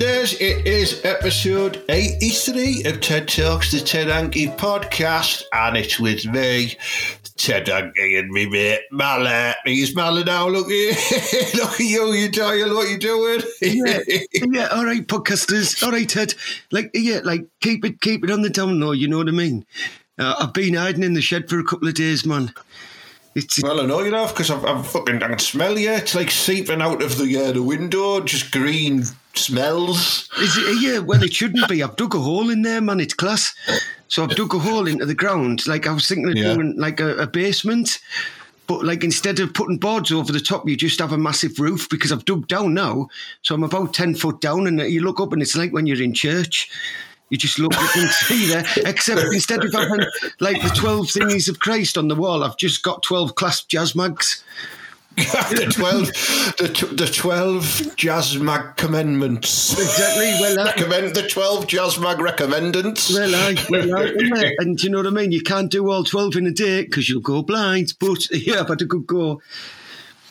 listeners, it is episode 83 of TED Talks, the Ted Hankey podcast, and it's with me, Ted Hankey, and me mate, Mallet. He's Mallet now, look at you. look at you, you Doyle, what you doing? yeah, yeah, all right, podcasters, all right, Ted. Like, yeah, like keep it, keep it on the down low. You know what I mean? Uh, I've been hiding in the shed for a couple of days, man. It's Well, I know you have, because I'm, fucking, I can smell you. It's like seeping out of the, uh, the window, just green smells. is it, yeah, well, it shouldn't be. I've dug a hole in there, man. It's class. So I've dug a hole into the ground. Like I was thinking of Yeah. doing like a, a basement. But like instead of putting boards over the top, you just have a massive roof because I've dug down now. So I'm about 10 foot down and you look up and it's like when you're in church. You just look and see there. Except instead of having like the 12 thingies of Christ on the wall, I've just got 12 clasped jazz mugs. the 12, the, tw- the 12 Jazz Mag Commandments. Exactly. Well, I, Recommend the 12 Jazz Mag Recommendants. well, I, well, I, and do you know what I mean? You can't do all 12 in a day because you'll go blind. But yeah, I've had a good go.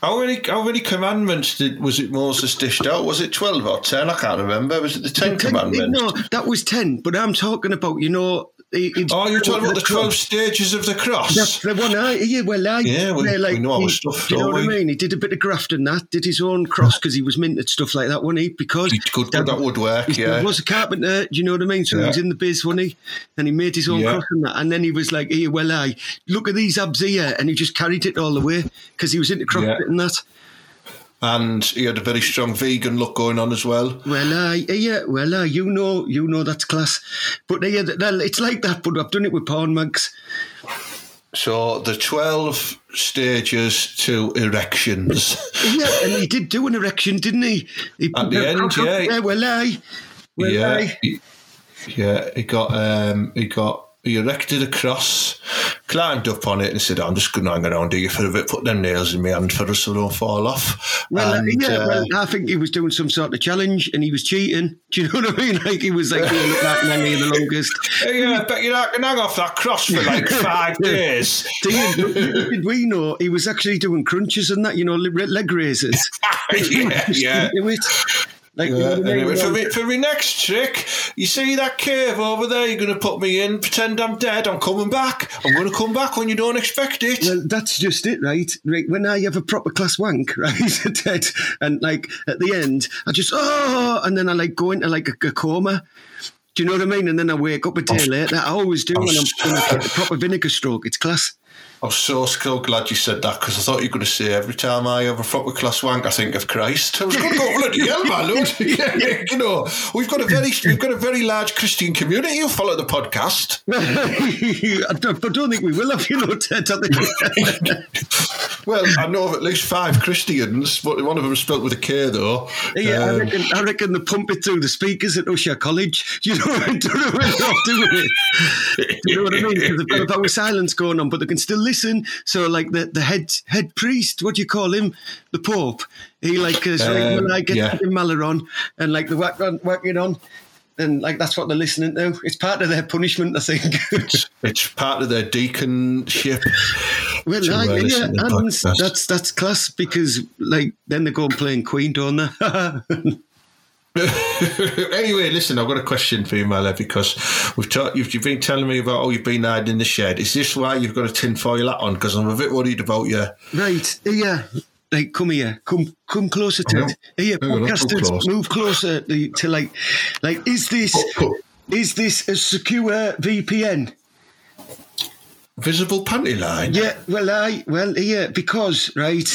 How many how many commandments did was it Moses dished out? Was it twelve or ten? I can't remember. Was it the Ten Ten- Commandments? No, that was 10. But I'm talking about, you know. It- Oh, you're talking about the cross. twelve stages of the cross. That's the one. I, yeah, well, I, Yeah, we- yeah, we know our he- stuff, Do you know don't what I mean? He did a bit of graft and that. Did his own cross because he was minted stuff like that, wasn't he? Because He could do that would work, He yeah. was a carpenter. Do you know what I mean? So he was in the biz, wasn't he? And he made his own Yeah. cross and that. And then he was like, "Here, well, I look at these abs here," and he just carried it all the way because he was into CrossFit Yeah. and that. And he had a very strong vegan look going on as well. Well, I yeah, well, I you know, you know that's class. But yeah, th- th- it's like that. But I've done it with porn mags. So the twelve stages to erections. Yeah, and he did do an erection, didn't he? he At the end, yeah. Yeah, well, I. Well, yeah, I. yeah. He got um, he got he erected a cross, climbed up on it, and said, "I'm just going to hang around here for a bit, put them nails in my hand for us so don't fall off." Well, and, yeah, uh, well, I think he was doing some sort of challenge and he was cheating. Do you know what I mean? Like he was like doing that nanny the longest. yeah, I bet you not can hang off that cross for like five days. Did, did we know he was actually doing crunches and that? You know, leg raises. yeah, yeah. Like, uh, you know Yeah, mean? anyway, for, me, for my next trick, you see that cave over there? You're going to put me in, pretend I'm dead. I'm coming back. I'm going to come back when you don't expect it. Well, that's just it, right? Right. When I have a proper class wank, right, Ted, and like at the end, I just oh, and then I like go into like a, a coma. Do you know what I mean? And then I wake up a day later. I always do when I'm in a, a proper vinegar stroke. It's class. I'm so, so glad you said that because I thought you were going to say every time I have a proper class wank, I think of Christ. I was going to go bloody hell, my lord. Yeah, you know, we've got a very, we've got a very large Christian community who follow the podcast. I, don't, I don't think we will have, you know, Ted. Well, I know of at least five Christians, but one of them is spelt with a K, though. yeah, I Um, reckon, I reckon they pump it through the speakers at Ushaw College. You know, I don't know when they're not doing it. Do you know what I mean? they've got a silence going on, but they can still listen. So, like the, the head head priest, what do you call him? The Pope. He like is Um, like when I get yeah. Maller and like the whack on, whacking on. And like that's what they're listening to. It's part of their punishment, I think. it's part of their deaconship. well, to, uh, I, yeah, and that's that's class because like then they go and play in Queen, don't they? anyway, listen, I've got a question for you, Mala, because we've talked. You've, you've been telling me about oh, you've been hiding in the shed. Is this why you've got a tinfoil hat on? Because I'm a bit worried about you. Right, yeah. Like, come here, come, come closer to Oh, it. Here, hang on, I'm podcasters, close. move closer to, to like, like, is this, Oh, oh. is this a secure VPN? Visible panty line. Yeah, well, I, well, yeah, because right,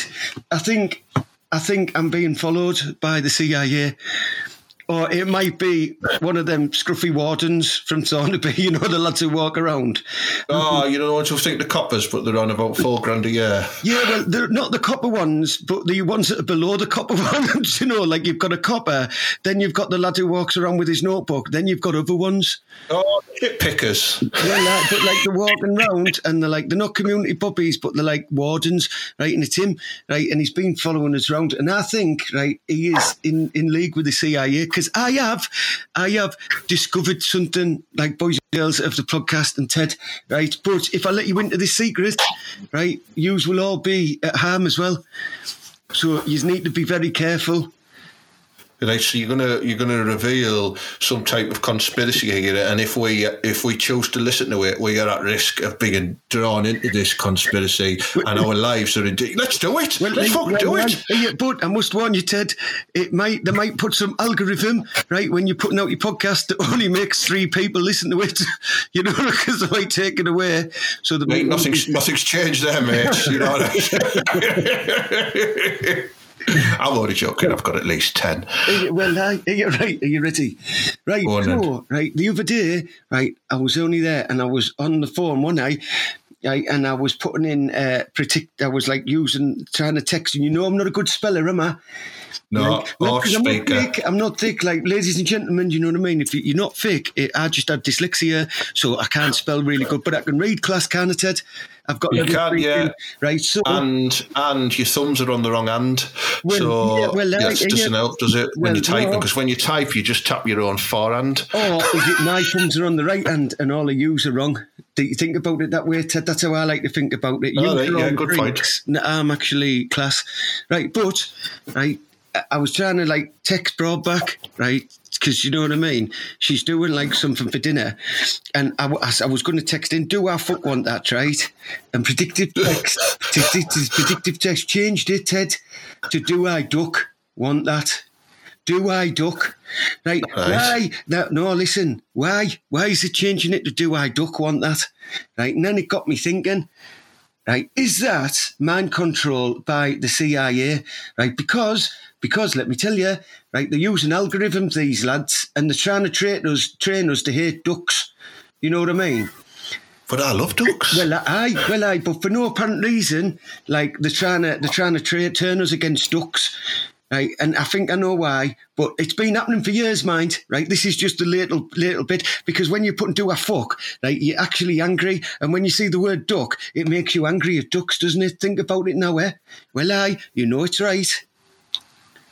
I think, I think I'm being followed by the CIA. Or it might be one of them scruffy wardens from Thornaby, you know, the lads who walk around. Oh, you know the ones who think the coppers, but they're on about four grand a year. Yeah, well, they're not the copper ones, but the ones that are below the copper ones, you know, like you've got a copper, then you've got the lad who walks around with his notebook, then you've got other ones. Oh, shit pickers. Well, uh, but like they're walking round and they're like, they're not community puppies, but they're like wardens, right? And it's him, right? And he's been following us around. And I think, right, he is in, in league with the CIA because I have, I have discovered something like boys and girls of the podcast and Ted, right? But if I let you into the secret, right, yous will all be at harm as well. So you need to be very careful. Right, so you're gonna you're gonna reveal some type of conspiracy here, and if we if we choose to listen to it, we are at risk of being drawn into this conspiracy, and our lives are in. Let's do it. Let's fucking do well, it. but I must warn you, Ted. It might they might put some algorithm right when you're putting out your podcast that only makes three people listen to it. You know, because they might take it away. So the nothing's nothing's changed there, mate. You know. I I'm only joking. I've got at least ten. Well, are you right? Are you ready? Right. So, right. The other day, right, I was only there and I was on the phone one night. Right, and I was putting in uh, predict. I was like using trying to text, and you know I'm not a good speller, am I? No, Like, well, I'm not thick. I'm not thick. Like, ladies and gentlemen, you know what I mean? If you- you're not thick, it, I just had dyslexia, so I can't spell really good, but I can read class, can I, Ted? I've got You can, yeah. Right, so And and your thumbs are on the wrong hand, Well, so yeah, well, uh, that doesn't yeah. help, does it? When Well, you type, no. because when you type, you just tap your own forehand. Or is it my thumbs are on the right hand and all of yous are wrong? Do you think about it that way, Ted? That's how I like to think about it. All Yous right, yeah, all good point. freaks. No, I'm actually class. Right, but, right, I- I was trying to like text Broad back, right? Because you know what I mean? She's doing like something for dinner. And I was going to text in, do I fuck want that, right? And predictive text, predictive, predictive text changed it, Ted, to do I duck want that? Do I duck? Right. Right. Why? No, no, listen. Why? Why is it changing it to do I duck want that? Right. And then it got me thinking, right, is that mind control by the CIA? Right. Because, because let me tell you, right, they're using algorithms, these lads, and they're trying to train us, train us to hate ducks. You know what I mean? But I love ducks. Well, I, well, I, but for no apparent reason, like they're trying to, they're trying to tra- turn us against ducks, right? And I think I know why, but it's been happening for years, mind, right? This is just a little, little bit because when you put into a fuck, right, you're actually angry, and when you see the word duck, it makes you angry at ducks, doesn't it? Think about it now, eh? Well, I, you know it's right.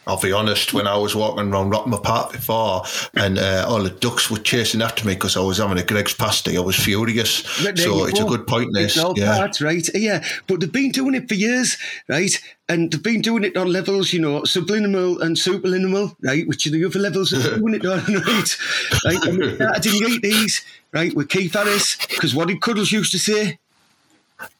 I'll be honest, when I was walking around Rottenham Park before and uh, all the ducks were chasing after me because I was having a Greggs pasty, I was furious. So it's a good point, this. It's all Yeah. part, right? Yeah, but they've been doing it for years, right? And they've been doing it on levels, you know, subliminal and superliminal, right? Which are the other levels they're doing it on, right? Right? And it started in the 80s, right, with Keith Harris, because what did Cuddles used to say?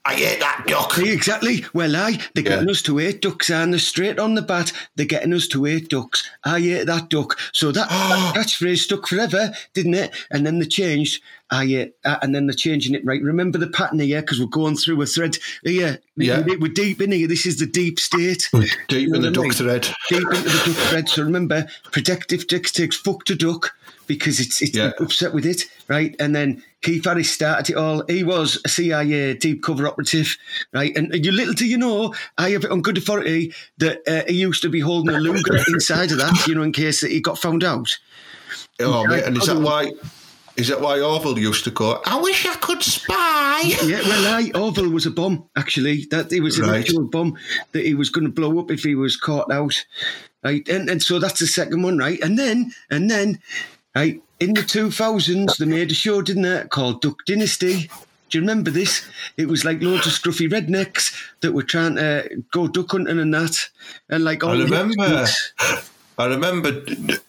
I ate that duck. Exactly. Well, I, they're getting Yeah. us to eight ducks, and they're straight on the bat. They're getting us to eight ducks. I ate that duck. So that, that catchphrase stuck forever, didn't it? And then they changed. I ate, uh, and then they're changing it. Right. Remember the pattern here because we're going through a thread. Yeah, Yeah. We, we're deep in here. This is the deep state. Deep You in the I duck mean? thread. Deep into the duck thread. So remember, protective text takes fuck to duck because it's it's Yeah. upset with it, right? And then Keith Harris started it all. He was a CIA deep cover operative, right? And you little do you know, I have it on good authority that uh, he used to be holding a Luger inside of that, you know, in case that he got found out. Oh, mate, and is that why? Is that why Orville used to go? I wish I could spy. Yeah, well, I Orville was a bomb actually. That he was an Right. actual bomb that he was going to blow up if he was caught out, right? And and so that's the second one, right? And then and then, right in the two thousands, they made a show, didn't they, called Duck Dynasty. Do you remember this? It was like loads of scruffy rednecks that were trying to go duck hunting and that, and like all I remember. I remember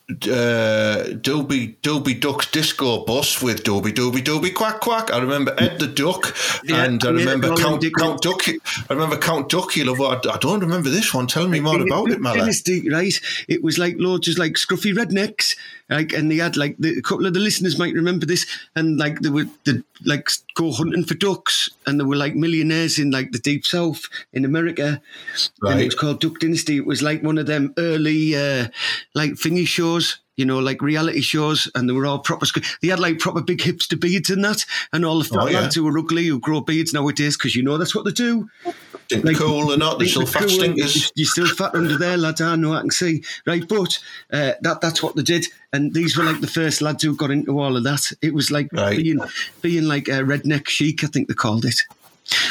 uh, Doobie Doobie Duck's disco bus with Doobie Doobie Doobie Quack Quack. I remember Ed the Duck, Yeah, and I remember Count. Count Ducky. I remember Count Duckula. What I don't remember this one. Tell me more about it, Mala. Dynasty, right? It was like loads of like scruffy rednecks, like, and they had like the, a couple of the listeners might remember this, and like they would they'd, like go hunting for ducks, and they were like millionaires in like the deep south in America, and it was called Duck Dynasty. It was like one of them early uh, like thingy shows. You know, like reality shows, and they were all proper. They had like proper big hipster beards and that, and all the fat Oh, yeah. lads who were ugly who grow beards nowadays because you know that's what they do. Think Like, cool or not? They're still fat cool, stinkers. You're still fat under there, lads. I know, I can see. Right, but uh, that that's what they did. And these were like the first lads who got into all of that. It was like Right. being being like a redneck chic, I think they called it.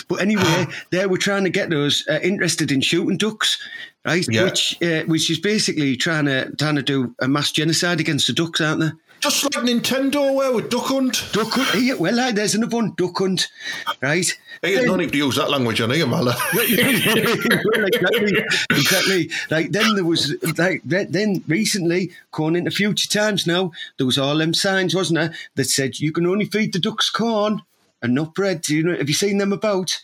But anyway, they were trying to get us uh, interested in shooting ducks, right? Yeah. Which uh, which is basically trying to trying to do a mass genocide against the ducks, aren't they? Just like Nintendo were with Duck Hunt. Duck hunt. Here, well, aye, there's another one, duck hunt, right? Hey, you don't need to use that language on here, Mala. Well, exactly, exactly. Like then there was like then- then recently, going into future times now, there was all them signs, wasn't there, that said you can only feed the ducks corn and not bread. Do you know? Have you seen them about?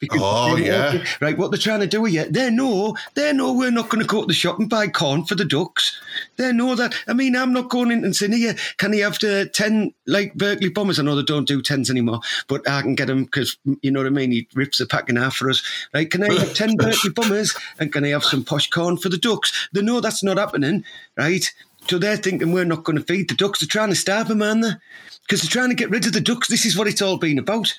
Because Oh, yeah. Right, what they're trying to do here, they know, they know we're not going to go to the shop and buy corn for the ducks. They know that. I mean, I'm not going in and saying, here, can he have the 10, like, Berkeley Bombers? I know they don't do 10s anymore, but I can get them because, you know what I mean? He rips the pack in half for us. Right, can I have 10 Berkeley Bombers and can I have some posh corn for the ducks? They know that's not happening, right? So they're thinking we're not going to feed the ducks. They're trying to starve them, aren't they? Because they're trying to get rid of the ducks. This is what it's all been about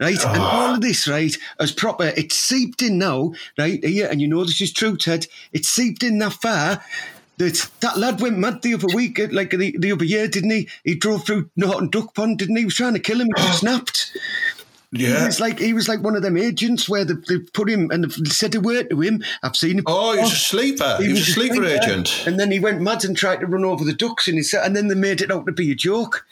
right? And all of this, right, as proper, it's seeped in now, right? Here, and you know this is true, Ted. It's seeped in that far that that lad went mad the other week, uh, like the, the other year, didn't he? He drove through Norton Duck Pond, didn't he? He was trying to kill him. He just snapped. He Yeah. was like he was like one of them agents where they, they put him and they said a word to him. I've seen him. Oh, he was a sleeper. He, was, a sleeper agent. And then he went mad and tried to run over the ducks, and he said, and then they made it out to be a joke.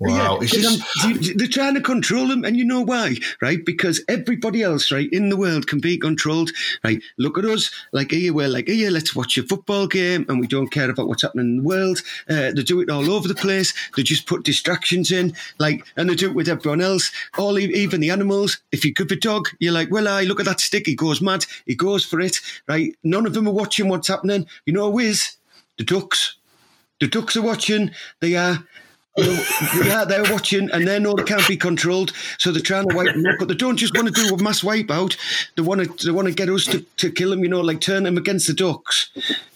Wow. Yeah, um, you- they're trying to control them, and you know why, right? Because everybody else, right, in the world can be controlled, right? Look at us, like here, we're like here, let's watch a football game, and we don't care about what's happening in the world. Uh, they do it all over the place. They just put distractions in, like, and they do it with everyone else. All even the animals. If you give a dog, you're like, well, I look at that stick. He goes mad. He goes for it, right? None of them are watching what's happening. You know who is? The ducks. The ducks are watching. They are. Yeah, they're watching and they know they can't be controlled, so they're trying to wipe them out. But they don't just want to do a mass wipeout. They want to they want to get us to, to kill them, you know, like turn them against the ducks.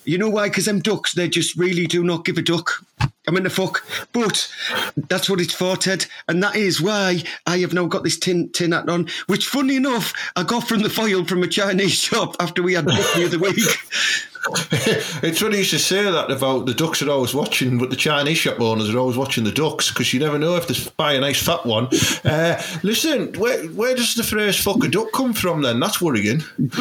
You know why? Because them ducks, they just really do not give a duck. I mean, the fuck. But that's what it's for, Ted. And that is why I have now got this tin tin hat on, which, funny enough, I got from the foil from a Chinese shop after we had book the other week. it's funny you should say that about the ducks are always watching, but the Chinese shop owners are always watching the ducks because you never know if they buy a nice fat one. Uh, listen, where where does the phrase "fuck a duck" come from? Then that's worrying.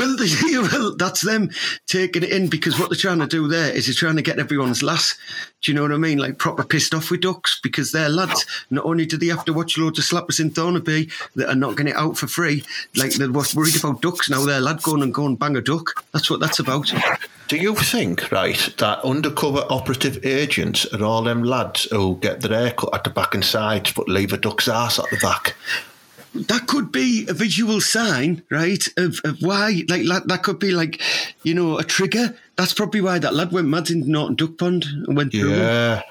Well, that's them taking it in because what they're trying to do there is they're trying to get everyone's lass. Do you know what I mean? Like proper pissed off with ducks because they're lads. Not only do they have to watch loads of slappers in Thornaby that are not getting it out for free, like they're worried about ducks now. They're lad going and go and bang a duck. That's what that's about. Do you think, right, that undercover operative agents are all them lads who get their hair cut at the back and sides but leave a duck's ass at the back? That could be a visual sign, right, of, of why. Like that, that could be like, you know, a trigger. That's probably why that lad went mad in Norton Duck Pond and went through. Yeah.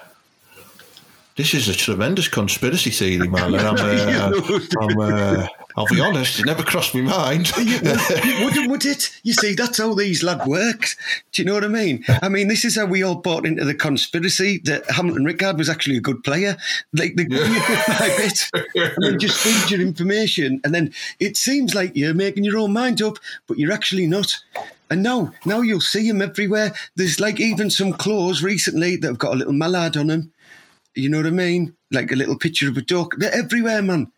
This is a tremendous conspiracy theory, man. and I'm, uh, I'm, uh, I'll be honest, it never crossed my mind. Wouldn't would it? You see, that's how these lad works. Do you know what I mean? I mean, this is how we all bought into the conspiracy that Hamilton Ricard was actually a good player. Like the by bit, and then just feed your information, and then it seems like you're making your own mind up, but you're actually not. And now, now you'll see him everywhere. There's like even some clothes recently that have got a little mallard on them. You know what I mean? Like a little picture of a duck. They're everywhere, man.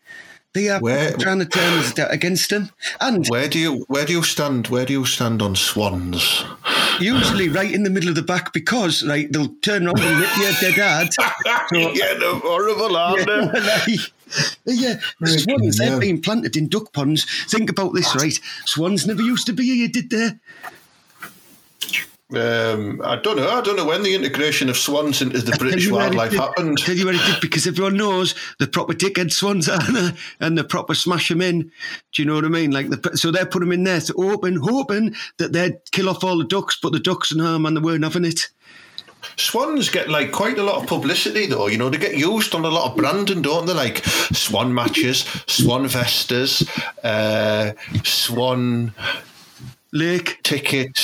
They are Where- trying to turn us against them. And Where do you where do you stand? Where do you stand on swans? usually right in the middle of the back because right they'll turn around and rip your dead dad. yeah, they're horrible, aren't they? yeah, swans Yeah. they've been planted in duck ponds. Think about this, right? Swans never used to be here, did they? Um, I don't know. I don't know when the integration of swans into the British Tell you where it wildlife did- happened. Tell you where it did because everyone knows the proper dickhead swans are and the proper smash them in. Do you know what I mean? Like the, so they put them in there to open, hoping that they'd kill off all the ducks, but the ducks and her man they weren't having it. Swans get like quite a lot of publicity, though. You know, they get used on a lot of branding, don't they? Like swan matches, swan vestas, uh, swan Lake, tickets,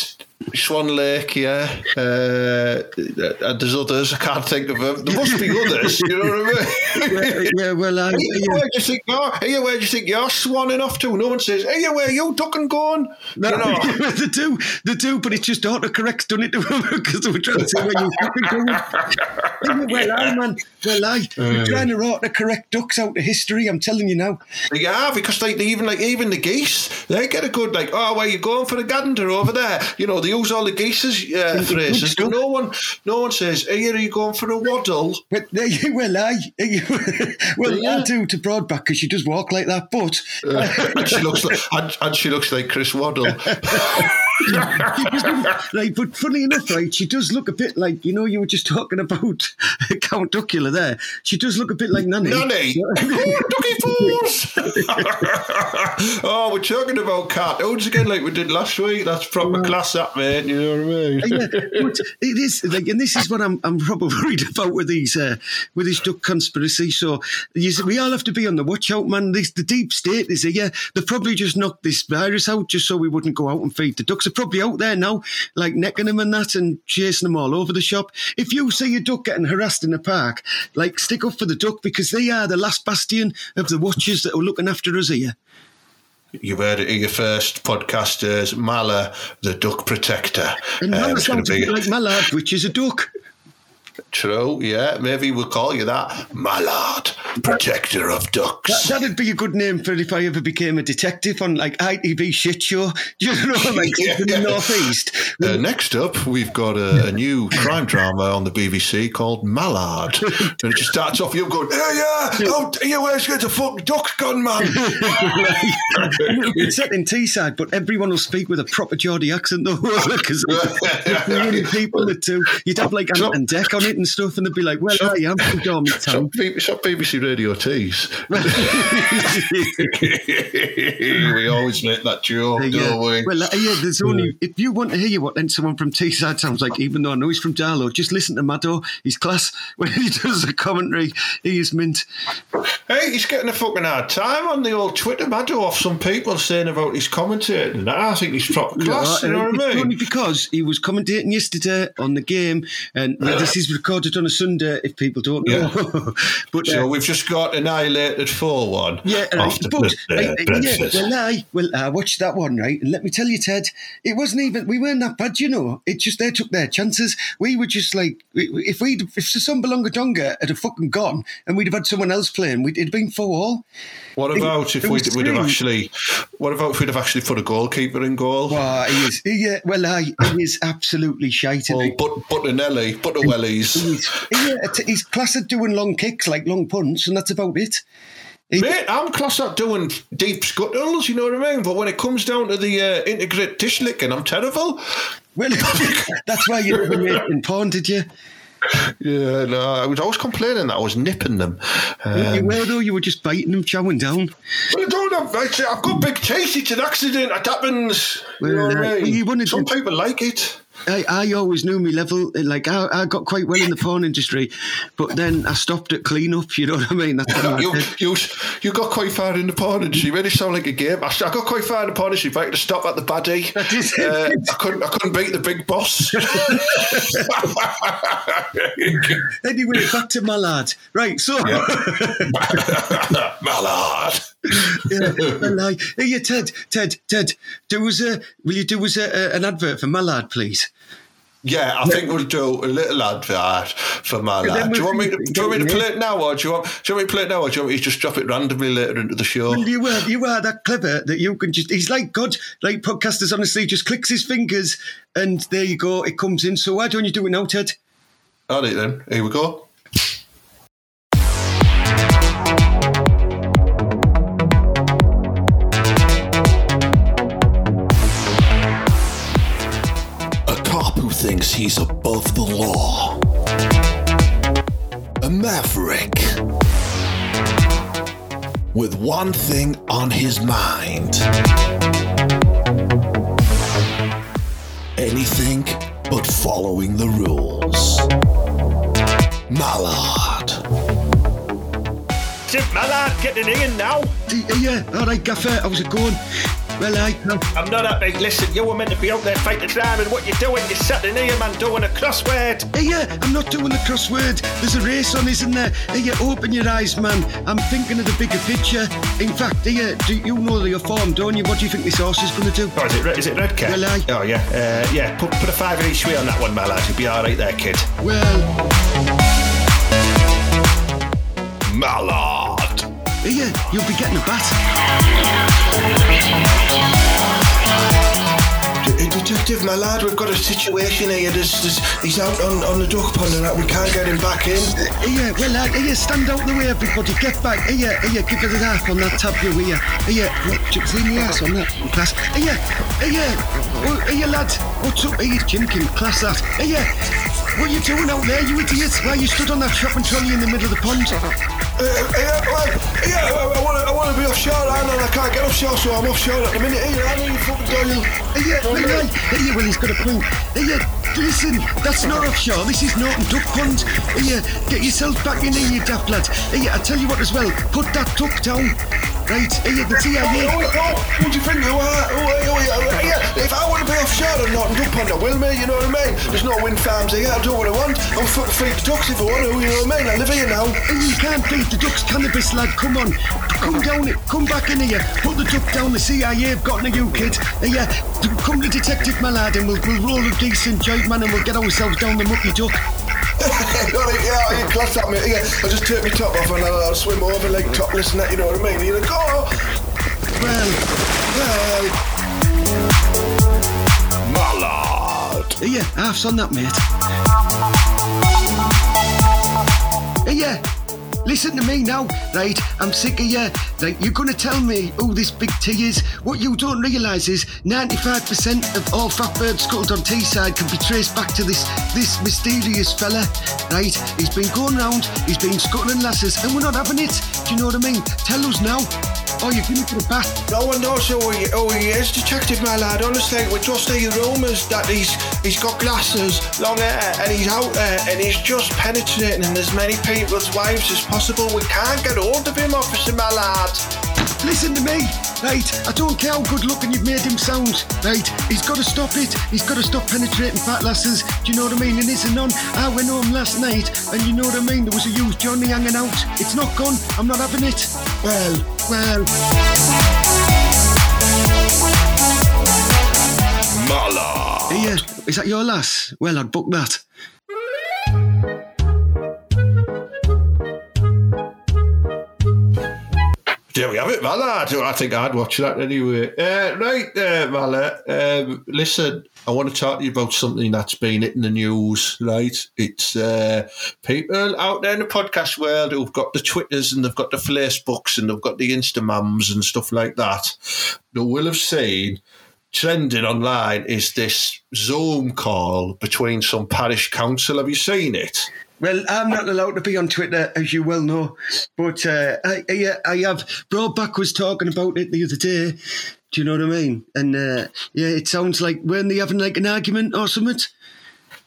Swan Lake, yeah. Uh, and there's others. I can't think of them. There must be others. You know what I mean? yeah, yeah, well, I, Hey, yeah. where do you think you're? Where do you think you're swanning off to? No one says, "Hey, where are you ducking going?" No, You know, they do, they do, but it's just autocorrect's done it to them because they were trying to say where you fucking going. Well, I, man, well, I, we're trying to autocorrect ducks out of history. I'm telling you now. yeah, because like they even like even the geese, they get a good like, "Oh, where you going for the gander over there?" You know, they use all the geese's uh, phrases. No one, no one says, "Hey, are you going for a waddle?" But well, I, well, Yeah. I do to Broadback because she does walk like that. But and she looks like, and, and she looks like Chris Waddle. right, but funny enough, right, she does look a bit like you know you were just talking about Count Duckula there. She does look a bit like Nanny. Nanny, oh, Ducky Falls. oh, we're talking about cartoons again, like we did last week. That's proper class, up, mate. You know what I mean? yeah, but it is like, and this is what I'm I'm probably worried about with these uh, with this duck conspiracy. So you see, we all have to be on the watch out, man. This, the deep state is here. Yeah, they probably just knocked this virus out just so we wouldn't go out and feed the ducks. They're probably out there now, like necking them and that, and chasing them all over the shop. If you see a duck getting harassed in the park, like stick up for the duck because they are the last bastion of the watchers that are looking after us here. You've heard it here first, podcasters. Mala, the duck protector. And Um, Mala gonna sounds bit like Mallard, which is a duck. True, yeah. Maybe we'll call you that. Mallard, protector of ducks. that'd be a good name for if I ever became a detective on like ITV shit show. You know, like Yeah. in the northeast. Uh, next up, we've got a, a new crime drama on the BBC called Mallard. and it just starts off you going, hey, yeah, oh, yeah, where's the fuck duck's gone, man? it's set in Teesside, but everyone will speak with a proper Geordie accent though, because million people that do. You'd have like Ant and Dec on it and stuff, and they'd be like, "Well, I am from Dormanstown." Some BBC Radio Tees. we always make that joke, Yeah. don't we? Well, uh, yeah, there's only if you want to hear what then someone from Teesside sounds like, even though I know he's from Darlo, just listen to Maddo. He's class when he does the commentary. He is mint. Hey, he's getting a fucking hard time on the old Twitter matter off some people saying about his commentating. and I think he's proper class, Yeah, you know what I mean? Only because he was commentating yesterday on the game, and yeah, this is recorded on a Sunday. If people don't know, but uh, So we've just got annihilated 4 1. Yeah, right. After but right, yeah, well, I well, I watched that one right, and let me tell you, Ted, it wasn't even we weren't that bad, you know. It just they took their chances. We were just like if we if Assombalonga had have fucking gone, and we'd have had someone else playing, we'd it'd been four all. What about if we'd, we'd have actually? What about if we'd have actually put a goalkeeper in goal? Wow, he is. Yeah, well, I he is absolutely shite. Well, but Bettinelli, yeah, he's class at doing long kicks, like long punts, and that's about it. He- Mate, I'm class at doing deep scuttles, you know what I mean? But when it comes down to the uh, integrate dish licking, I'm terrible. Well, that's why you never made in porn, did you? Yeah, no, I was always complaining that I was nipping them. Um, you were though. You were just biting them, chowing down. I don't have, I've got big teeth. It's an accident. It happens. You know Well, I uh, mean? Some people like it. I, I always knew me level. Like I, I got quite well in the porn industry, but then I stopped at clean up. You know what I mean? That's what You, did. you, you got quite far in the porn industry. You made it sound like a game. I, I got quite far in the porn industry. If I had to stop at the baddie, That is it. uh, I couldn't. I couldn't beat the big boss. Anyway, back to my lad. Right, so Mallard. yeah, well, like, hey, Ted, Ted, Ted, do us a. Will you do us a, a, an advert for my lad, please? Yeah, I think we'll do a little advert for my lad. Do you want me to, do you want me to play it now, or do you want do you want me to play it now, or do you want me to just drop it randomly later into the show? Well, you are you are that clever that you can just. He's like God. Like podcasters, honestly, just clicks his fingers and there you go. It comes in. So why don't you do it now, Ted? All right then, here we go. Law. A maverick. With one thing on his mind. Anything but following the rules. Mallard. Mallard getting in now. Yeah, all right, Gaffer. How's it going? Well, I. I'm not happy. Listen, you were meant to be out there fighting crime, and what you're doing, you're sitting here, man, doing a crossword. Hey, yeah, I'm not doing the crossword. There's a race on, isn't there? Hey, yeah, open your eyes, man. I'm thinking of the bigger picture. In fact, hey, yeah, do you know the form, don't you? What do you think this horse is going to do? Oh, is it, Red- is it Red Cat? Well, aye. Oh, yeah. Uh, yeah, put, put a five each way on that one, my lad. You'll be all right there, kid. Well, Mallard. Hey, yeah, you'll be getting a bat. D- Detective, my lad, we've got a situation here. There's, there's, he's out on, on the duck pond and that. We can't get him back in. Hey, yeah, well, lad, hey, yeah, stand out the way, everybody. Get back. Hey, yeah, yeah, give it a half on that tab you here. What, chips in the ass on that class. Hey, yeah, hey, yeah, oh, hey, yeah, lads, what's up? Hey, yeah, Jim King, class that. Hey, yeah, what are you doing out there, you idiots? Why you stood on that shopping trolley in the middle of the pond? Uh, yeah, I, I want to I wanna be offshore, know I can't get off offshore, so I'm off offshore at the minute. Hey, I you fucking. Hey, yeah, yeah, yeah, well, he's got a point. Yeah, listen, that's not offshore. This is Norton Duck Pond. Yeah, get yourself back in here, you daft. Hey, yeah, I tell you what as well, put that duck down. Right, hey, yeah, the CIA. oh, oh, what do you think? Oh, oh, oh, oh, yeah, if I want to be offshore and not duck pond, I will, mate, you know what I mean? There's no wind farms here, I'll do what I want. I'll fucking feed the ducks if I want to, you know what I mean? I live here now. You can't beat the duck's cannabis, lad. Come on. Come down it. Come back in here. Put the duck down. The CIA have gotten to you, kid. Yeah, come to Detective Malad and we'll, we'll roll a decent joint, man, and we'll get ourselves down the mucky duck. Yeah, you class that, mate. Yeah, I'll just take my top off and I'll, I'll swim over like topless and that, you know what I mean? You're like, oh, Well, well, Mallard. hey, yeah, half's on that, mate. Yeah. Listen to me now, right? I'm sick of you. Like, you're gonna tell me who this big T is. What you don't realise is 95% of all fat birds scuttled on Teesside can be traced back to this this mysterious fella, right? He's been going round, he's been scuttling lasses, and we're not having it. Do you know what I mean? Tell us now. Oh, you're gonna get a bat. no one knows who he, who he is, Detective, my lad. Honestly, we're just hear rumours that he's he's got glasses, long hair, and he's out there and he's just penetrating in as many people's wives as possible. We can't get hold of him, Officer, my lad. Listen to me, right? I don't care how good looking you've made him sound, right? He's got to stop it. He's got to stop penetrating fat lasses. Do you know what I mean? And it's a none. I went home last night, and you know what I mean? There was a youth Johnny hanging out. It's not gone. I'm not having it. Well, Well, Mallard. is that your lass? Well, I'd book that. There we have it, my lad. I think I'd watch that anyway. Uh, right, uh, um, listen, I want to talk to you about something that's been hitting the news, right? It's uh, people out there in the podcast world who've got the Twitters and they've got the Facebooks and they've got the Instamams and stuff like that. They will have seen trending online is this Zoom call between some parish council. Have you seen it? Well, I'm not allowed to be on Twitter, as you well know, but uh, I, I, I have. Broadback was talking about it the other day. Do you know what I mean? And uh, yeah, it sounds like weren't they having like an argument or something?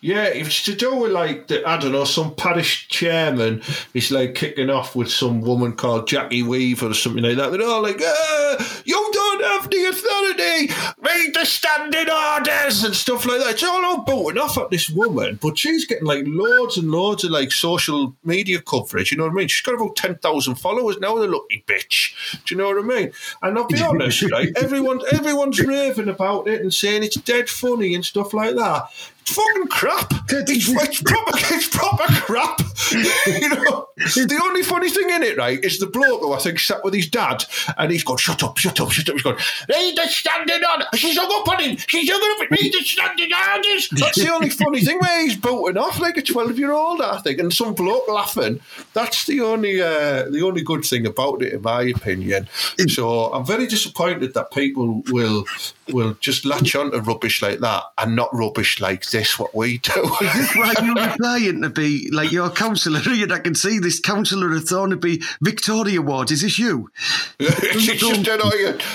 Yeah, it's to do with like the, I don't know, some parish chairman is like kicking off with some woman called Jackie Weaver or something like that. They're all like, ah, "You don't have the authority. Read the standing orders and stuff like that." It's all all booting off at this woman, but she's getting like loads and loads of like social media coverage. You know what I mean? She's got about ten thousand followers now. The lucky bitch. Do you know what I mean? And I'll be honest, right? Everyone, everyone's raving about it and saying it's dead funny and stuff like that. It's fucking crap. It's, it's proper, it's proper crap. you know, the only funny thing in it, right, is the bloke who I think sat with his dad, and he's gone, "Shut up, shut up, shut up." He's gone, "Read the standing orders." She's hung up on him. She's hung up. Read the standing orders. That's the only funny thing where he's booting off like a twelve-year-old, I think, and some bloke laughing. That's the only, uh, the only good thing about it, in my opinion. So I'm very disappointed that people will will just latch on to rubbish like that and not rubbish like this. What we do. Why you replying to be like your counsellor? I can see this counsellor of Thornaby Victoria Ward. Is this you? just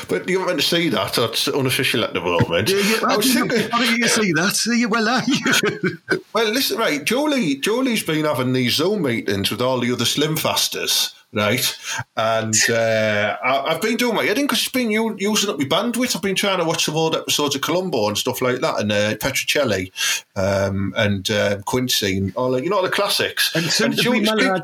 but you haven't meant to see that. That's unofficial at the moment. Yeah, yeah, I I was thinking, how did you see that? See, well, are you? well, listen, right, Julie, Julie's been having these Zoom meetings with all the other Slim Fasters, right? And uh, I, have been doing my editing because it's been u- using up my bandwidth. I've been trying to watch some old episodes of Columbo and stuff like that, and uh, Petrocelli um, and uh, Quincy, and all you know the classics. And soon to be my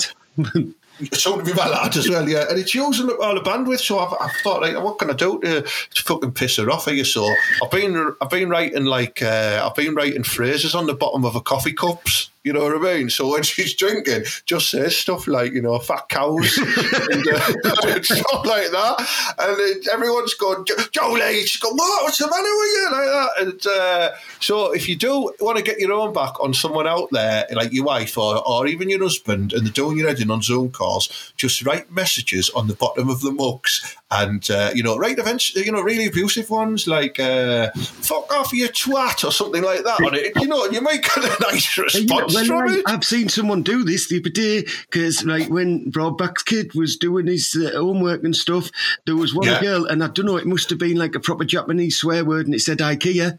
soon to my lad as well, yeah. And it's using up all the bandwidth, so I've, I've thought, like, what can I do to, er to fucking piss her off here? So I've been, I've been writing like, uh, I've been writing phrases on the bottom of a coffee cups you know what I mean? So when she's drinking, just says stuff like, you know, fat cows and, uh, stuff like that. And everyone's going, Jolie, she's going, what? What's the matter with you? Like that. And uh, so if you do want to get your own back on someone out there, like your wife or, or even your husband, and they're doing your editing on Zoom calls, just write messages on the bottom of the mugs and, uh, you know, write events, you know, really abusive ones like, uh, fuck off you twat or something like that on it. You know, you might get a nice response when I, have seen someone do this the other day because, like, when Broadback's kid was doing his uh, homework and stuff, there was one yeah. girl, and I don't know, it must have been like a proper Japanese swear word, and it said IKEA.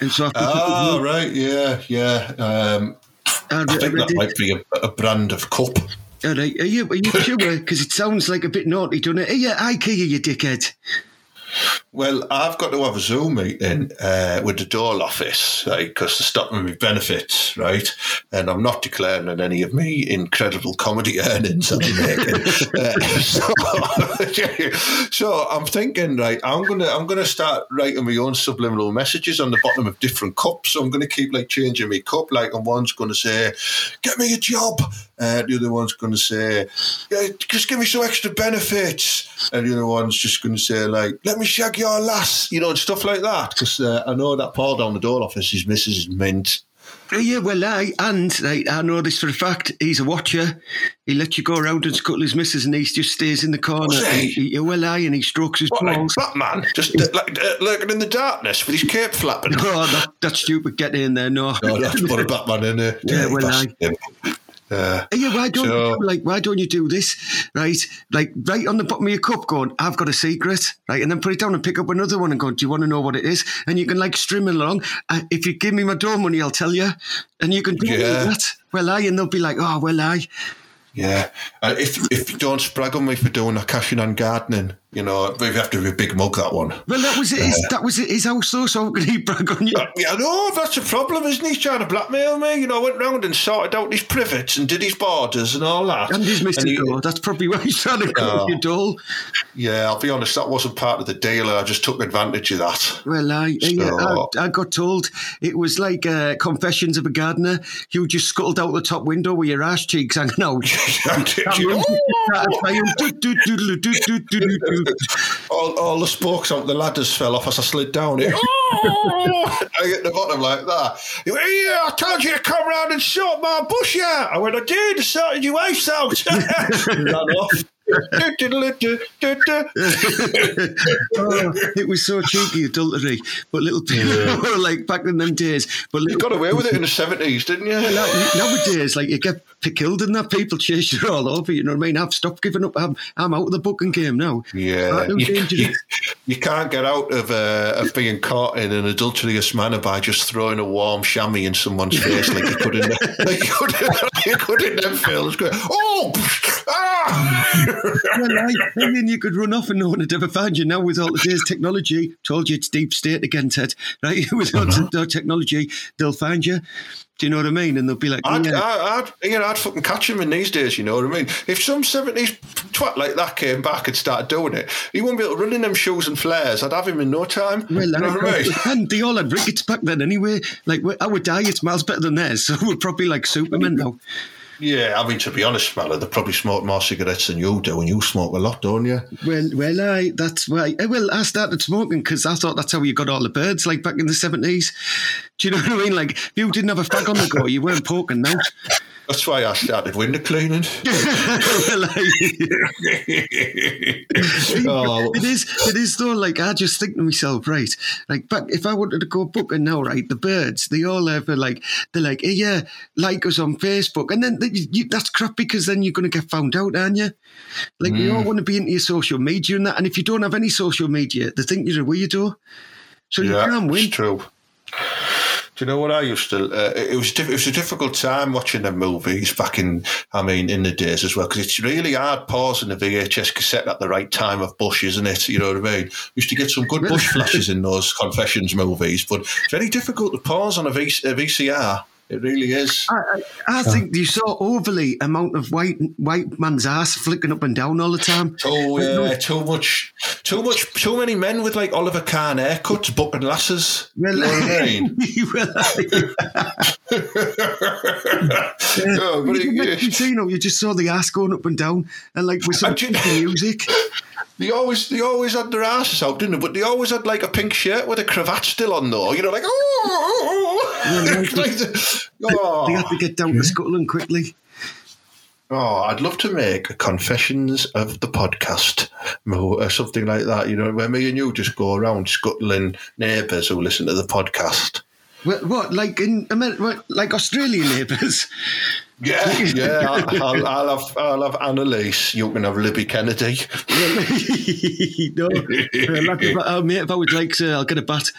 And so I oh, right, yeah, yeah. Um, I, I think that might be a, a brand of cup. All right, are you, are you sure? Because it sounds like a bit naughty, doesn't it? Yeah, IKEA, you dickhead. Well, I've got to have a Zoom meeting uh, with the Dole office, right? Because they're stopping me benefits, right? And I'm not declaring any of me incredible comedy earnings I'm making. uh, so, so, I'm thinking, right? I'm gonna I'm gonna start writing my own subliminal messages on the bottom of different cups. So I'm gonna keep like changing my cup. Like, and one's gonna say, "Get me a job," uh, the other one's gonna say, yeah, "Just give me some extra benefits," and the other one's just gonna say, like, "Let me shag your lass, you know, and stuff like that. Because uh, I know that Paul down the door office, his missus is mint. Yeah, well, I and like, I know this for a fact. He's a watcher. He lets you go around and scuttle his missus, and he just stays in the corner. He? He, well, I and he strokes his what, balls. Like Batman, just uh, like uh, lurking in the darkness with his cape flapping. Oh, that, that's stupid. Get in there, no. No, that's put a Batman in there. Yeah, yeah well, I. Uh, yeah, why don't so, you like why don't you do this right? Like right on the bottom of your cup, going, "I've got a secret," right, and then put it down and pick up another one and go, "Do you want to know what it is?" And you can like string along. Uh, if you give me my door money, I'll tell you, and you can do yeah. that. Well, I and they'll be like, "Oh, well, I." Yeah, uh, if if you don't sprag on me for doing a cashing and gardening, you know, we have to be a big mug that one. Well, that was it. His, uh, that was it. His house though, so can he brag on you? Yeah, no, that's the problem, isn't he? He's trying to blackmail me. You know, I went round and sorted out his privates and did his borders and all that. And his Mister Door. That's probably why he's trying to call you dull. Yeah, I'll be honest. That wasn't part of the deal. I just took advantage of that. Well, I so, I, I, got told it was like uh, Confessions of a Gardener. You just scuttled out the top window with your ass cheeks hanging out. all, all the spokes out the ladders fell off as I slid down it. I hit the bottom like that. He went, yeah, I told you to come round and sort my bush out. I went, I did, I sorted your wife out. Ran off oh, it was so cheeky, adultery. But little people, yeah. like back in them days. But you got away with it in the seventies, didn't you? nowadays, like you get killed and that people chase you all over. You know what I mean? I've stopped giving up. I'm, I'm out of the booking game now. Yeah, you, you, you, can't get out of uh, of being caught in an adulterous manner by just throwing a warm chamois in someone's face like you could in like you could, you could in them films. Oh, ah! well, I, I, mean, you could run off and no one would ever find you. Now, with all today's technology, told you it's deep state again, Ted, right? with all uh-huh. technology, they'll find you. Do you know what I mean? And they'll be like, I'd, yeah. I'd, you know, I'd fucking catch him in these days. You know what I mean? If some seventies twat like that came back and started doing it, he wouldn't be able to run in them shoes and flares. I'd have him in no time. Well, you know I mean? And they all had rickets back then anyway. Like our diet's miles better than theirs, so we're probably like Superman now. Yeah, I mean to be honest, fella, they probably smoke more cigarettes than you do, and you smoke a lot, don't you? Well, well, I that's why. Eh, well, I started smoking because I thought that's how you got all the birds, like back in the seventies. Do you know what I mean? Like, if you didn't have a fag on the go, you weren't poking out. That's why I started window cleaning. oh. It is, it is though. Like I just think to myself, right? Like, but if I wanted to go booking now, right? The birds, they all have a, like, they're like, hey, yeah, like us on Facebook, and then you, that's crap because then you're going to get found out, aren't you? Like, mm. we all want to be into your social media and that, and if you don't have any social media, they think you're a weirdo. So yeah, you can't win. It's true. Do you know what I used to? Uh, it was diff- it was a difficult time watching the movies back in. I mean, in the days as well, because it's really hard pausing the VHS cassette at the right time of Bush, isn't it? You know what I mean? Used to get some good Bush flashes in those confessions movies, but very difficult to pause on a, v- a VCR. It really is. I, I, I think you saw overly amount of white white man's ass flicking up and down all the time. Oh uh, yeah, too much, too much, too many men with like Oliver Kahn haircuts, bucking lasses. Well, you know what I mean? well, but you, it, you, you know, you just saw the ass going up and down, and like with some And you- music. They always they always had their asses out, didn't they? But they always had like a pink shirt with a cravat still on though. You know, like oh, like the- They had oh. to get down to Scotland quickly. Oh, I'd love to make confessions of the podcast or uh, something like that. You know, where me and you just go around scuttling neighbours who listen to the podcast. What, what like in America, what, like Australian neighbours? Yeah, yeah. I'll, I'll, I'll have I'll have Annalise. You can have Libby Kennedy. no, Uh, like if, I- mate, if I would like, uh, I'll get a bat.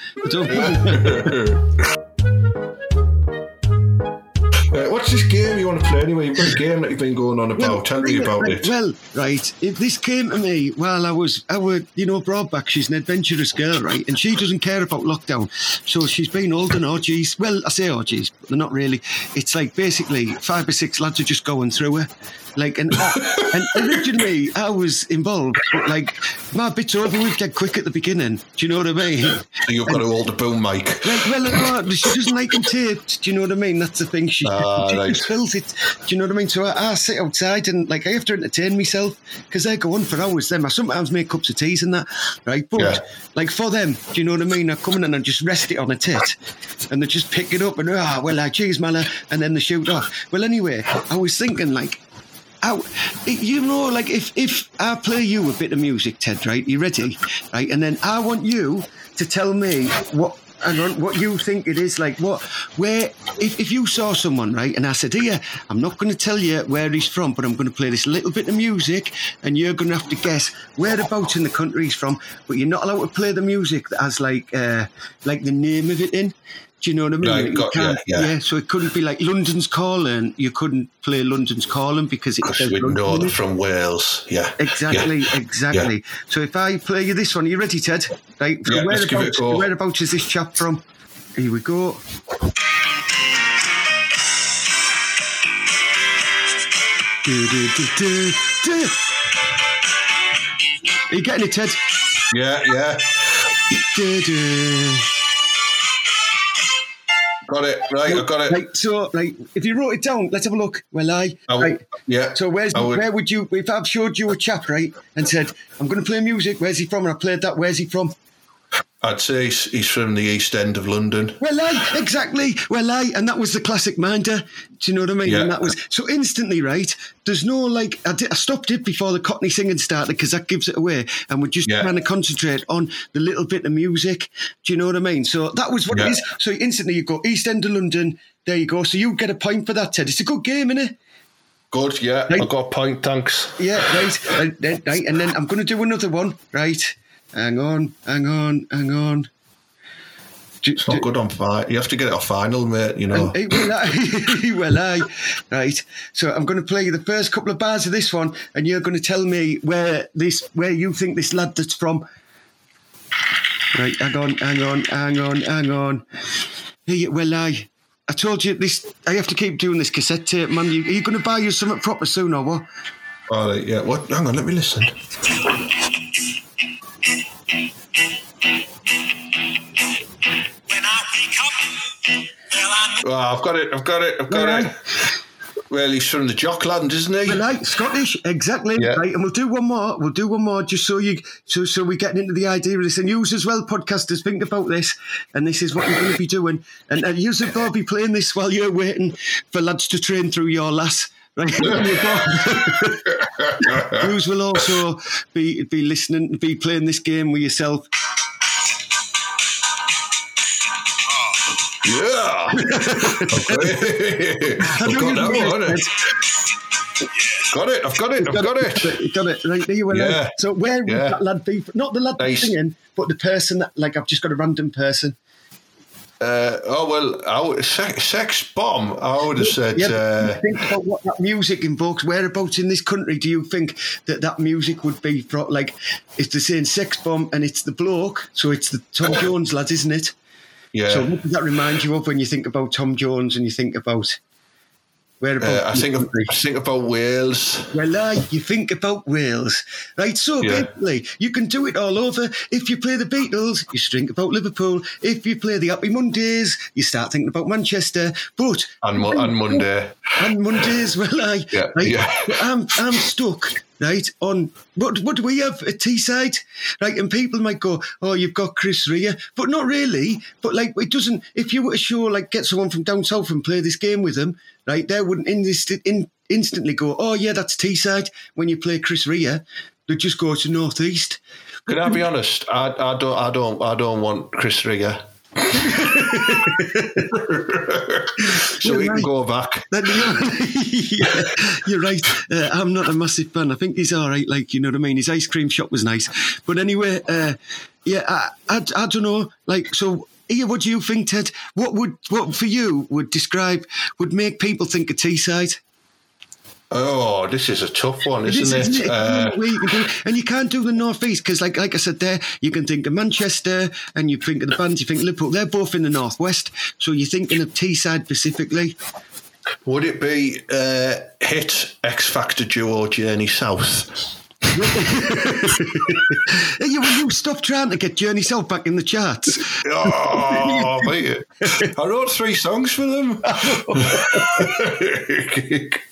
Uh, what's this game you want to play anyway? You've got a game that you've been going on about. Tell me about right, it. Well, right, if this came to me while I was, I would, you know, Broadback, she's an adventurous girl, right? And she doesn't care about lockdown. So she's been holding orgies. Well, I say orgies, but they're not really. It's like basically five or six lads are just going through her. Like, and, and originally I was involved, but like, my bit's are over with dead quick at the beginning. Do you know what I mean? So you've got to hold the boom mic. Like, well, uh, she doesn't like them taped. Do you know what I mean? That's the thing. She, Ah, she right. just fills it. Do you know what I mean? So I, I sit outside and like I have to entertain myself because they go on for hours. Them I sometimes make cups of teas and that, right? But Yeah. like for them, do you know what I mean? I come in and I just rest it on a tit, and they just pick it up and ah, well, I cheese mala, and then they shoot off. Well, anyway, I was thinking like. Out, you know, like if if I play you a bit of music, Ted, right? You ready, right? And then I want you to tell me what and on what you think it is like what where if, if you saw someone right and i said here i'm not going to tell you where he's from but i'm going to play this little bit of music and you're going to have to guess whereabouts in the country he's from but you're not allowed to play the music that has like uh like the name of it in do you know what I mean? Right, got- can't- yeah, yeah. So it couldn't be like London's Calling. You couldn't play London's Calling because it's we London know it. from Wales. Yeah. Exactly, Yeah. exactly. So if I play you this one, are you ready, Ted? Right. Yeah, let's give it a whereabouts, whereabouts is this chap from? Here we go. Do, do, do, do, do. Are you getting it, Ted? Yeah, yeah. Got it. Right, I got it. Right, so right, if you wrote it down, let's have a look. Well, I I right. yeah, So where's would- where would you if I've showed you a chap right and said I'm going to play music? Where's he from? And I played that. Where's he from? I'd say he's, from the east end of London. Well, I exactly. Well, I and that was the classic minder. Do you know what I mean? Yeah. And that was so instantly right. There's no like I, did, I stopped it before the Cockney singing started because that gives it away, and we're just Yeah. trying to concentrate on the little bit of music. Do you know what I mean? So that was what Yeah. it is. So instantly you go East End of London. There you go. So you get a point for that, Ted. It's a good game, isn't it? Good, yeah. Right. I got a point, thanks. Yeah, right. And then, right, and then I'm going to do another one. Right. Hang on, hang on, hang on. Do- It's not good on final. You have to get it off final, mate, you know. Well, I, well, I, right. So I'm going to play you the first couple of bars of this one, and you're going to tell me where this, where you think this lad that's from. Right, hang on, hang on, hang on, hang on. Hey, well, I, I told you this. I have to keep doing this cassette tape, man. You, are you going to buy you something proper soon, or what? All right, yeah. What? Hang on, let me listen. Oh, I've got it, I've got it, I've got Right. it. Well, he's from the Jockland, isn't he? Well, right, Scottish, exactly. Yeah. Right, and we'll do one more. We'll do one more just so you, so so we're getting into the idea of this. And you as well, podcasters, think about this. And this is what you're going to be doing. And, and you as well be playing this while you're waiting for lads to train through your lass. Right, Yous will also be be listening, be playing this game with yourself. Yeah. I've got it. I've got that one. haven't Got it, I've got it, I've got it. You got it right there. You were Yeah. right. So where would Yeah. that lad be? Not the lad Nice. singing, but the person that, like, I've just got a random person. Uh, oh well, I would, sex, sex bomb. I would have said. Yeah, uh, think about what that music invokes. Whereabouts in this country do you think that that music would be from? Like, it's the saying sex bomb and it's the bloke, so it's the Tom Jones lads, isn't it? yeah. So what does that remind you of when you think about Tom Jones and you think about? Uh, I think of. I think about Wales. Well, aye, you think about Wales, right? So Yeah. basically, you can do it all over. If you play the Beatles, you think about Liverpool. If you play the Happy Mondays, you start thinking about Manchester. But And, Mo- and Monday. on Mondays, well, I, Yeah, right, yeah. I'm, I'm stuck, right, on what, what do we have at Teesside, right? And people might go, oh, you've got Chris Rea, but not really. But like, it doesn't, if you were to show, like, get someone from down south and play this game with them, right, they wouldn't inst- in, instantly go, oh, yeah, that's Teesside when you play Chris Rea. They'd just go to Northeast. Can I be honest? I, I don't. I don't. I don't want Chris Rigger. so we can go back. You're, yeah, you're right. Uh, I'm not a massive fan. I think he's all right. Like you know what I mean. His ice cream shop was nice, but anyway, uh, yeah, I, I, I don't know. Like so. Here, what do you think, Ted? What would what for you would describe would make people think of Teesside? Oh, this is a tough one, isn't is, it? isn't it? Uh, Where you can do- and you can't do the northeast because, like, like I said, there you can think of Manchester and you think of the bands. You think Liverpool. They're both in the northwest, so you're thinking of Teesside specifically. would it be uh, hit X Factor duo Journey South? You, you stop trying to get Journey South back in the charts? Oh, mate. I wrote three songs for them.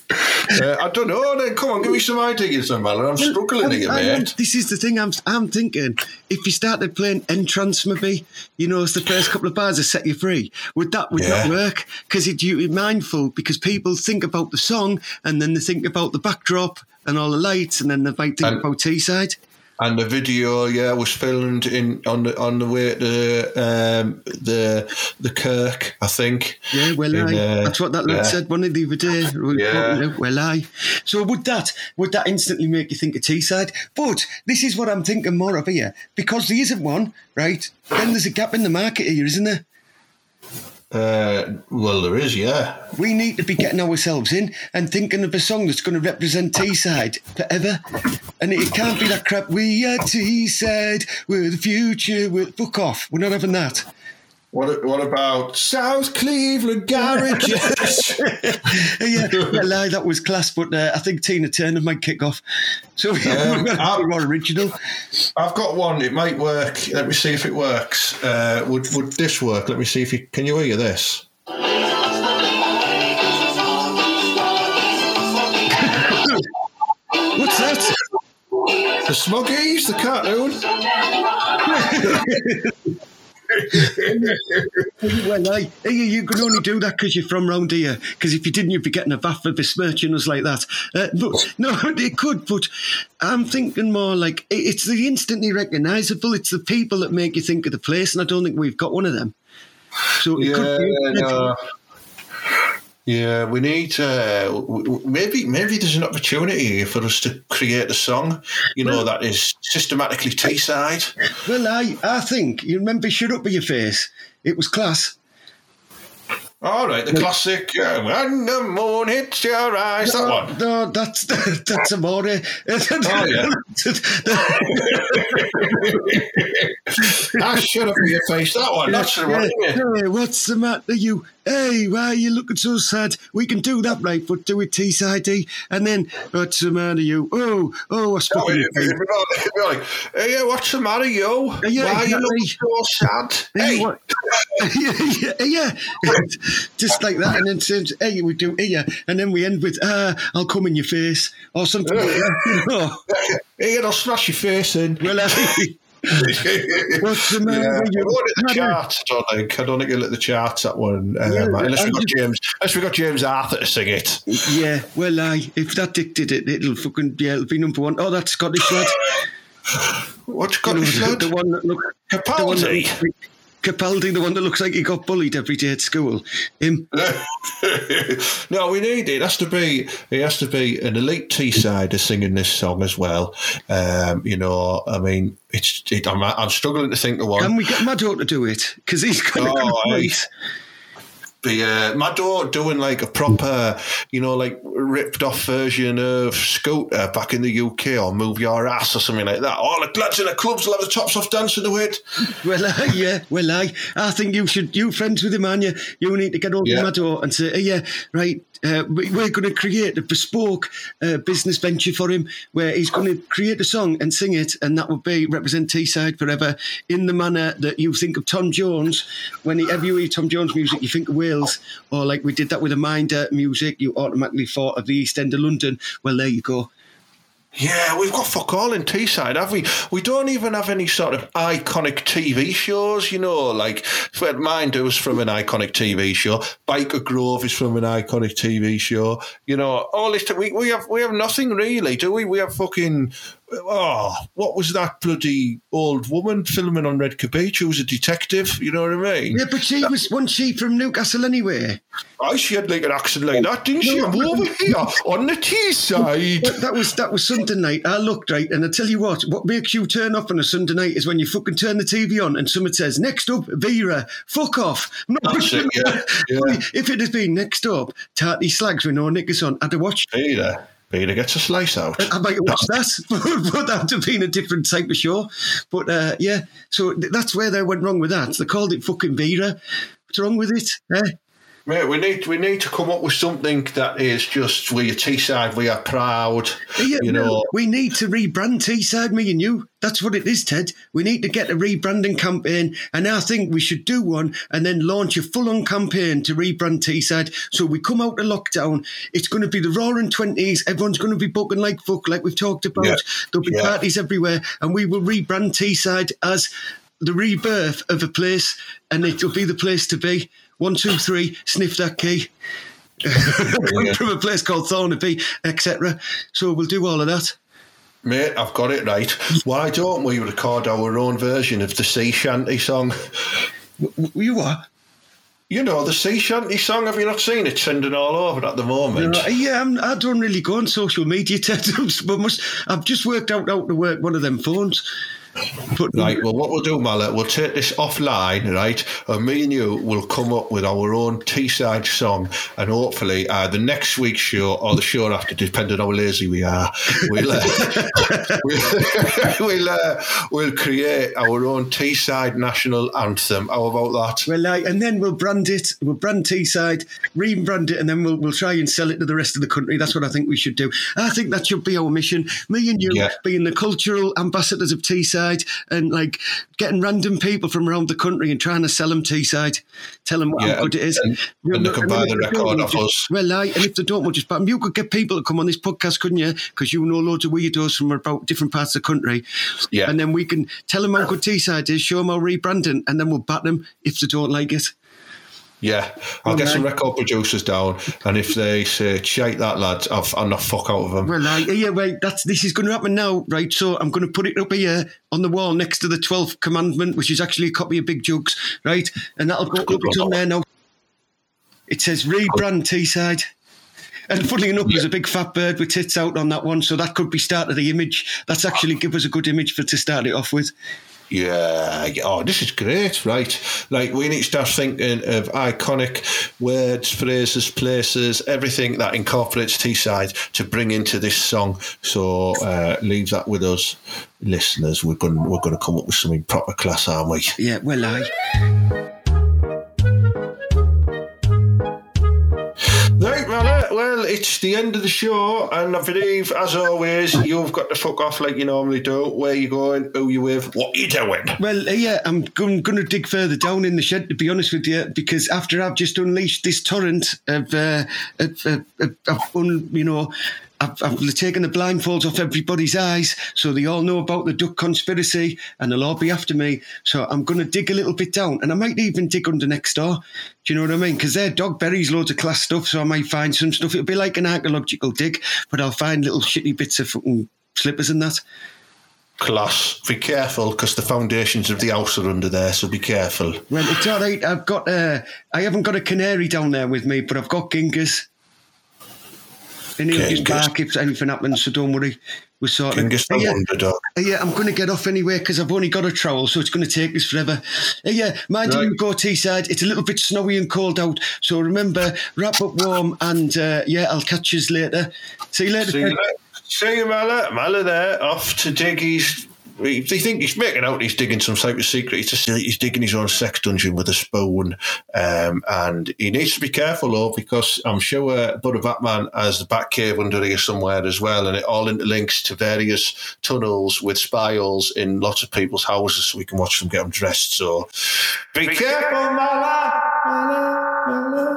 Uh, I don't know. Then come on, give me some ideas, man. I'm struggling here, mate. This is the thing I'm, I'm thinking. If you started playing N-Trance, maybe, you know, it's the first couple of bars that set you free. Would that would that Yeah. work? Because you be mindful because people think about the song and then they think about the backdrop and all the lights and then the might think And- about Teesside. And the video, yeah, was filmed in on the on the way to um, the the Kirk, I think. Yeah, well, In, I. uh, That's what that lad yeah. said one of the other day. Yeah. Well, I. So would that would that instantly make you think of Teesside? But this is what I'm thinking more of here because there isn't one, right? Then there's a gap in the market here, isn't there? Uh, well, there is, yeah. We need to be getting ourselves in and thinking of a song that's going to represent Teesside forever. And it can't be that crap. We are Teesside, we're the future, we're fuck off. We're not having that. What what about South Cleveland garages? yeah, aye, that was class, but uh, I think Tina Turner might kick off. So Um, to I'll- be more original. I've got one. It might work. Let me see if it works. Uh, would would this work? Let me see if you can you hear this. What's that? The Smoggies, the cartoon. Well, aye, you, can only do that because you're from round here. Because if you didn't, you'd be getting a bath for besmirching us like that. Uh, but no, it could. But I'm thinking more like it- it's the instantly recognisable. It's the people that make you think of the place, and I don't think we've got one of them. So it Yeah, could be. no. Yeah, we need uh, maybe maybe there's an opportunity for us to create a song, you know, that is systematically Teesside. Well, I, I think you remember "Shut Up with Your Face." It was class. All right, the classic uh, "When the Moon Hits Your Eyes." That one. No, that's that's amore. Oh, yeah. I should have your face. That one. That's the one. Yeah. isn't it? Hey, what's the matter, you? Hey, why are you looking so sad? We can do that, right? But do it Teesside, and then what's the matter, you? Oh, oh, I spoke. like- it'd be like, hey, what's the matter, yo? Yeah, Why are you looking so sad? Hey, Hey, yeah, yeah, yeah. just like that, and then says, "Hey, we do yeah. and then we end with, "Ah, I'll come in your face" or something. like that, you know. hey, I'll smash your face in. Well, I, What's the matter Yeah, you? the charts, I don't think. I don't think it'll hit the charts, that one. Uh, Yeah, unless, we got just- James, unless we got James Arthur to sing it. yeah, well, I if that dick did it, it'll fucking yeah, it'll be number one. Oh, that Scottish lad. What's You know, Scottish the, lad? the one that look, the one that Capaldi. the one that looks like he got bullied every day at school. Him. no, we need it. It has to be. It has to be an elite Teessider singing this song as well. Um, you know, I mean, it's. It, I'm, I'm struggling to think of one. Can we get Maddo to do it? Because he's got a good Oh, I- voice. Be yeah, my daughter doing like a proper, you know, like ripped off version of Scooter back in the UK or Move Your Ass or something like that. All the lads in the clubs will have the tops off dancing to it. Well, uh, yeah, well, I, I think you should, you friends with him, man, you, you need to get hold Yeah. of Maddo and say, "Hey, yeah, right, uh, we- we're going to create a bespoke uh, business venture for him where he's going to create a song and sing it, and that would be represent Teesside forever in the manner that you think of Tom Jones. Whenever you hear Tom Jones music, you think of Wales, or like we did that with a Minder music, you automatically thought of the East End of London. Well, there you go. Yeah, we've got fuck all in Teesside, have we? We don't even have any sort of iconic TV shows, you know, like Fred Minder was from an iconic TV show, Byker Grove is from an iconic TV show, you know, all this. We, we have we have nothing really, do we? We have fucking oh, what was that bloody old woman filming on Red Beach who was a detective? You know what I mean? Yeah, but she was, wasn't she from Newcastle anyway? Oh, she had like an accent like that, didn't she? I'm over here on the Teesside. That was that was Sunday night. I looked right, and I tell you what, what makes you turn off on a Sunday night is when you fucking turn the TV on and someone says, "Next up, Vera, fuck off." I'm not That's it, yeah, yeah. If it had been next up, Tarty Slags with no knickers on, I'd have watched. Peter gets a slice out. I might have watched that, but that would have been a different type of show. But uh, yeah, so that's where they went wrong with that. They called it fucking Vera. What's wrong with it? Eh? Mate, we need we need to come up with something that is just we are Teesside, we are proud. Yeah, you know, we need to rebrand Teesside, me and you. That's what it is, Ted. We need to get a rebranding campaign, and I think we should do one and then launch a full-on campaign to rebrand Teesside. So we come out of lockdown. It's going to be the roaring twenties. Everyone's going to be booking like fuck, like we've talked about. Yeah. There'll be Yeah. parties everywhere, and we will rebrand Teesside as the rebirth of a place, and it'll be the place to be. One, two, three, sniff that key. From a place called Thornaby, etc. So we'll do all of that. mate, I've got it right. Why don't we record our own version of the sea shanty song? You are? You know, the sea shanty song, have you not seen it trending all over at the moment? Yeah, I'm, I don't really go on social media, Ted. but must, I've just worked out how to work one of them phones. But Right, well, what we'll do, Mallet, we'll take this offline, right? And me and you will come up with our own Teesside song, and hopefully, uh, the next week's show or the show after, depending on how lazy we are, we'll uh, we'll, we'll, uh, we'll create our own Teesside national anthem. How about that? Well, like, and then we'll brand it. We'll brand Teesside, rebrand it, and then we'll we'll try and sell it to the rest of the country. That's what I think we should do. I think that should be our mission. Me and you Yeah. being the cultural ambassadors of Teesside, and like getting random people from around the country and trying to sell them Teesside, tell them what Yeah, how good it is. and- and they can buy the record off us. Well, like, and if they don't, we'll just buy them. You could get people to come on this podcast, couldn't you? Because you know loads of weirdos from about different parts of the country. Yeah. And then we can tell them how good Teesside is, show them how rebranding, and then we'll bat them if they don't like it. Yeah, I'll get some record producers down, and if they say, shake that, lads, I'll, I'll not fuck out of them. Well, like, yeah, wait, that's this is going to happen now, right? So I'm going to put it up here on the wall next to the twelfth commandment, which is actually a copy of Big Jugs, right? And that'll go up. On there now. It says rebrand Teesside. And funny enough, there's a big fat bird with tits out on that one, so that could be start of the image. That's actually give us a good image for to start it off with. Yeah, oh, this is great, right? Like, we need to start thinking of iconic words, phrases, places, everything that incorporates Teesside to bring into this song. So, uh, leave that with us, listeners. We're going we're going to come up with something proper class, aren't we? Yeah, well, I. it's the end of the show, and I believe, as always, you've got to fuck off like you normally do. Where you going? Who you with? What you doing? Well, uh, yeah, I'm going, to dig further down in the shed, to be honest with you, because after I've just unleashed this torrent of, uh, of, of, of, of you know, I've, I've taken the blindfolds off everybody's eyes so they all know about the duck conspiracy and they'll all be after me. So I'm going to dig a little bit down and I might even dig under next door. Do you know what I mean? Because their dog buries loads of class stuff, so I might find some stuff. It'll be like an archaeological dig, but I'll find little shitty bits of fucking slippers and that. class. Be careful because the foundations of the house are under there, so be careful. Well, it's all right. I've got. Uh, I haven't got a canary down there with me, but I've got Genghis. And he'll just Genghis. bark if anything happens, so don't worry. We're sorted. Genghis the yeah, Wonder Dog. yeah, I'm going to get off anyway because I've only got a trowel, so it's going to take us forever. Uh, yeah, mind you, Right. you go Teesside. It's a little bit snowy and cold out, so remember, wrap up warm, and uh, yeah, I'll catch you later. See you later. See you, later. See you, Mala. Mala there, off to dig his. They think he's making out he's digging some type of secret. He's just he's digging his own sex dungeon with a spoon, um, and he needs to be careful though because I'm sure uh, Buddha Batman has the back cave under here somewhere as well, and it all interlinks to various tunnels with spy holes in lots of people's houses, so we can watch them get them dressed. So be, careful, Mala. Mala, Mala. Good, good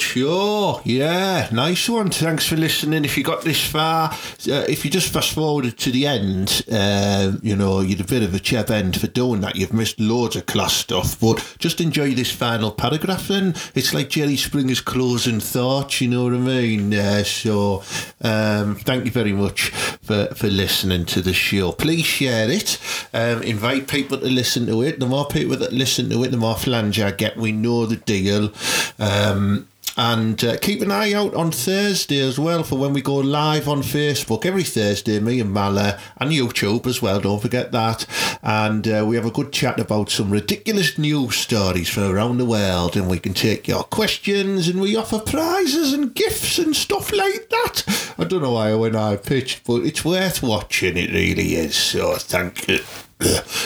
show. Yeah, nice one. Thanks for listening. If you got this far, uh, if you just fast forwarded to the end, uh, you know, you'd a bit of a cheb end for doing that. You've missed loads of class stuff, but just enjoy this final paragraph. then. it's like Jerry Springer's closing thoughts, you know what I mean? Uh, so, um, thank you very much for, for listening to the show. Please share it. Um, invite people to listen to it. The more people that listen to it, the more flange I get. We know the deal. Um, and uh, keep an eye out on Thursday as well for when we go live on Facebook every Thursday, me and Mala, and YouTube as well, don't forget that. And uh, we have a good chat about some ridiculous news stories from around the world, and we can take your questions and we offer prizes and gifts and stuff like that. I don't know why I went high pitched, but it's worth watching, it really is. So thank you.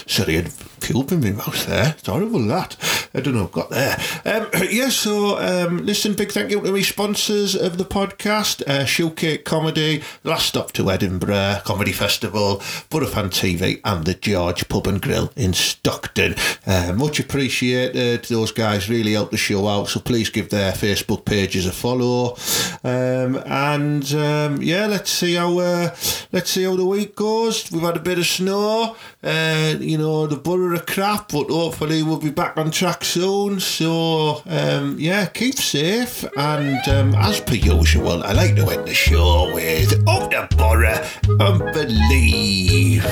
Sorry, Pube in my mouth there. It's horrible that. I don't know, I've got there. Um, yeah, so um, listen, big thank you to my sponsors of the podcast uh, Showcake Comedy, Last Stop to Edinburgh, Comedy Festival, Butterfan TV, and the George Pub and Grill in Stockton. Uh, much appreciated. Those guys really help the show out, so please give their Facebook pages a follow. Um, and um, yeah, let's see how uh, let's see how the week goes. We've had a bit of snow. Uh, you know, the borough of crap, but hopefully we'll be back on track soon. So, um, yeah, keep safe. And um, as per usual, I like to end the show with Up the Borough and Believe.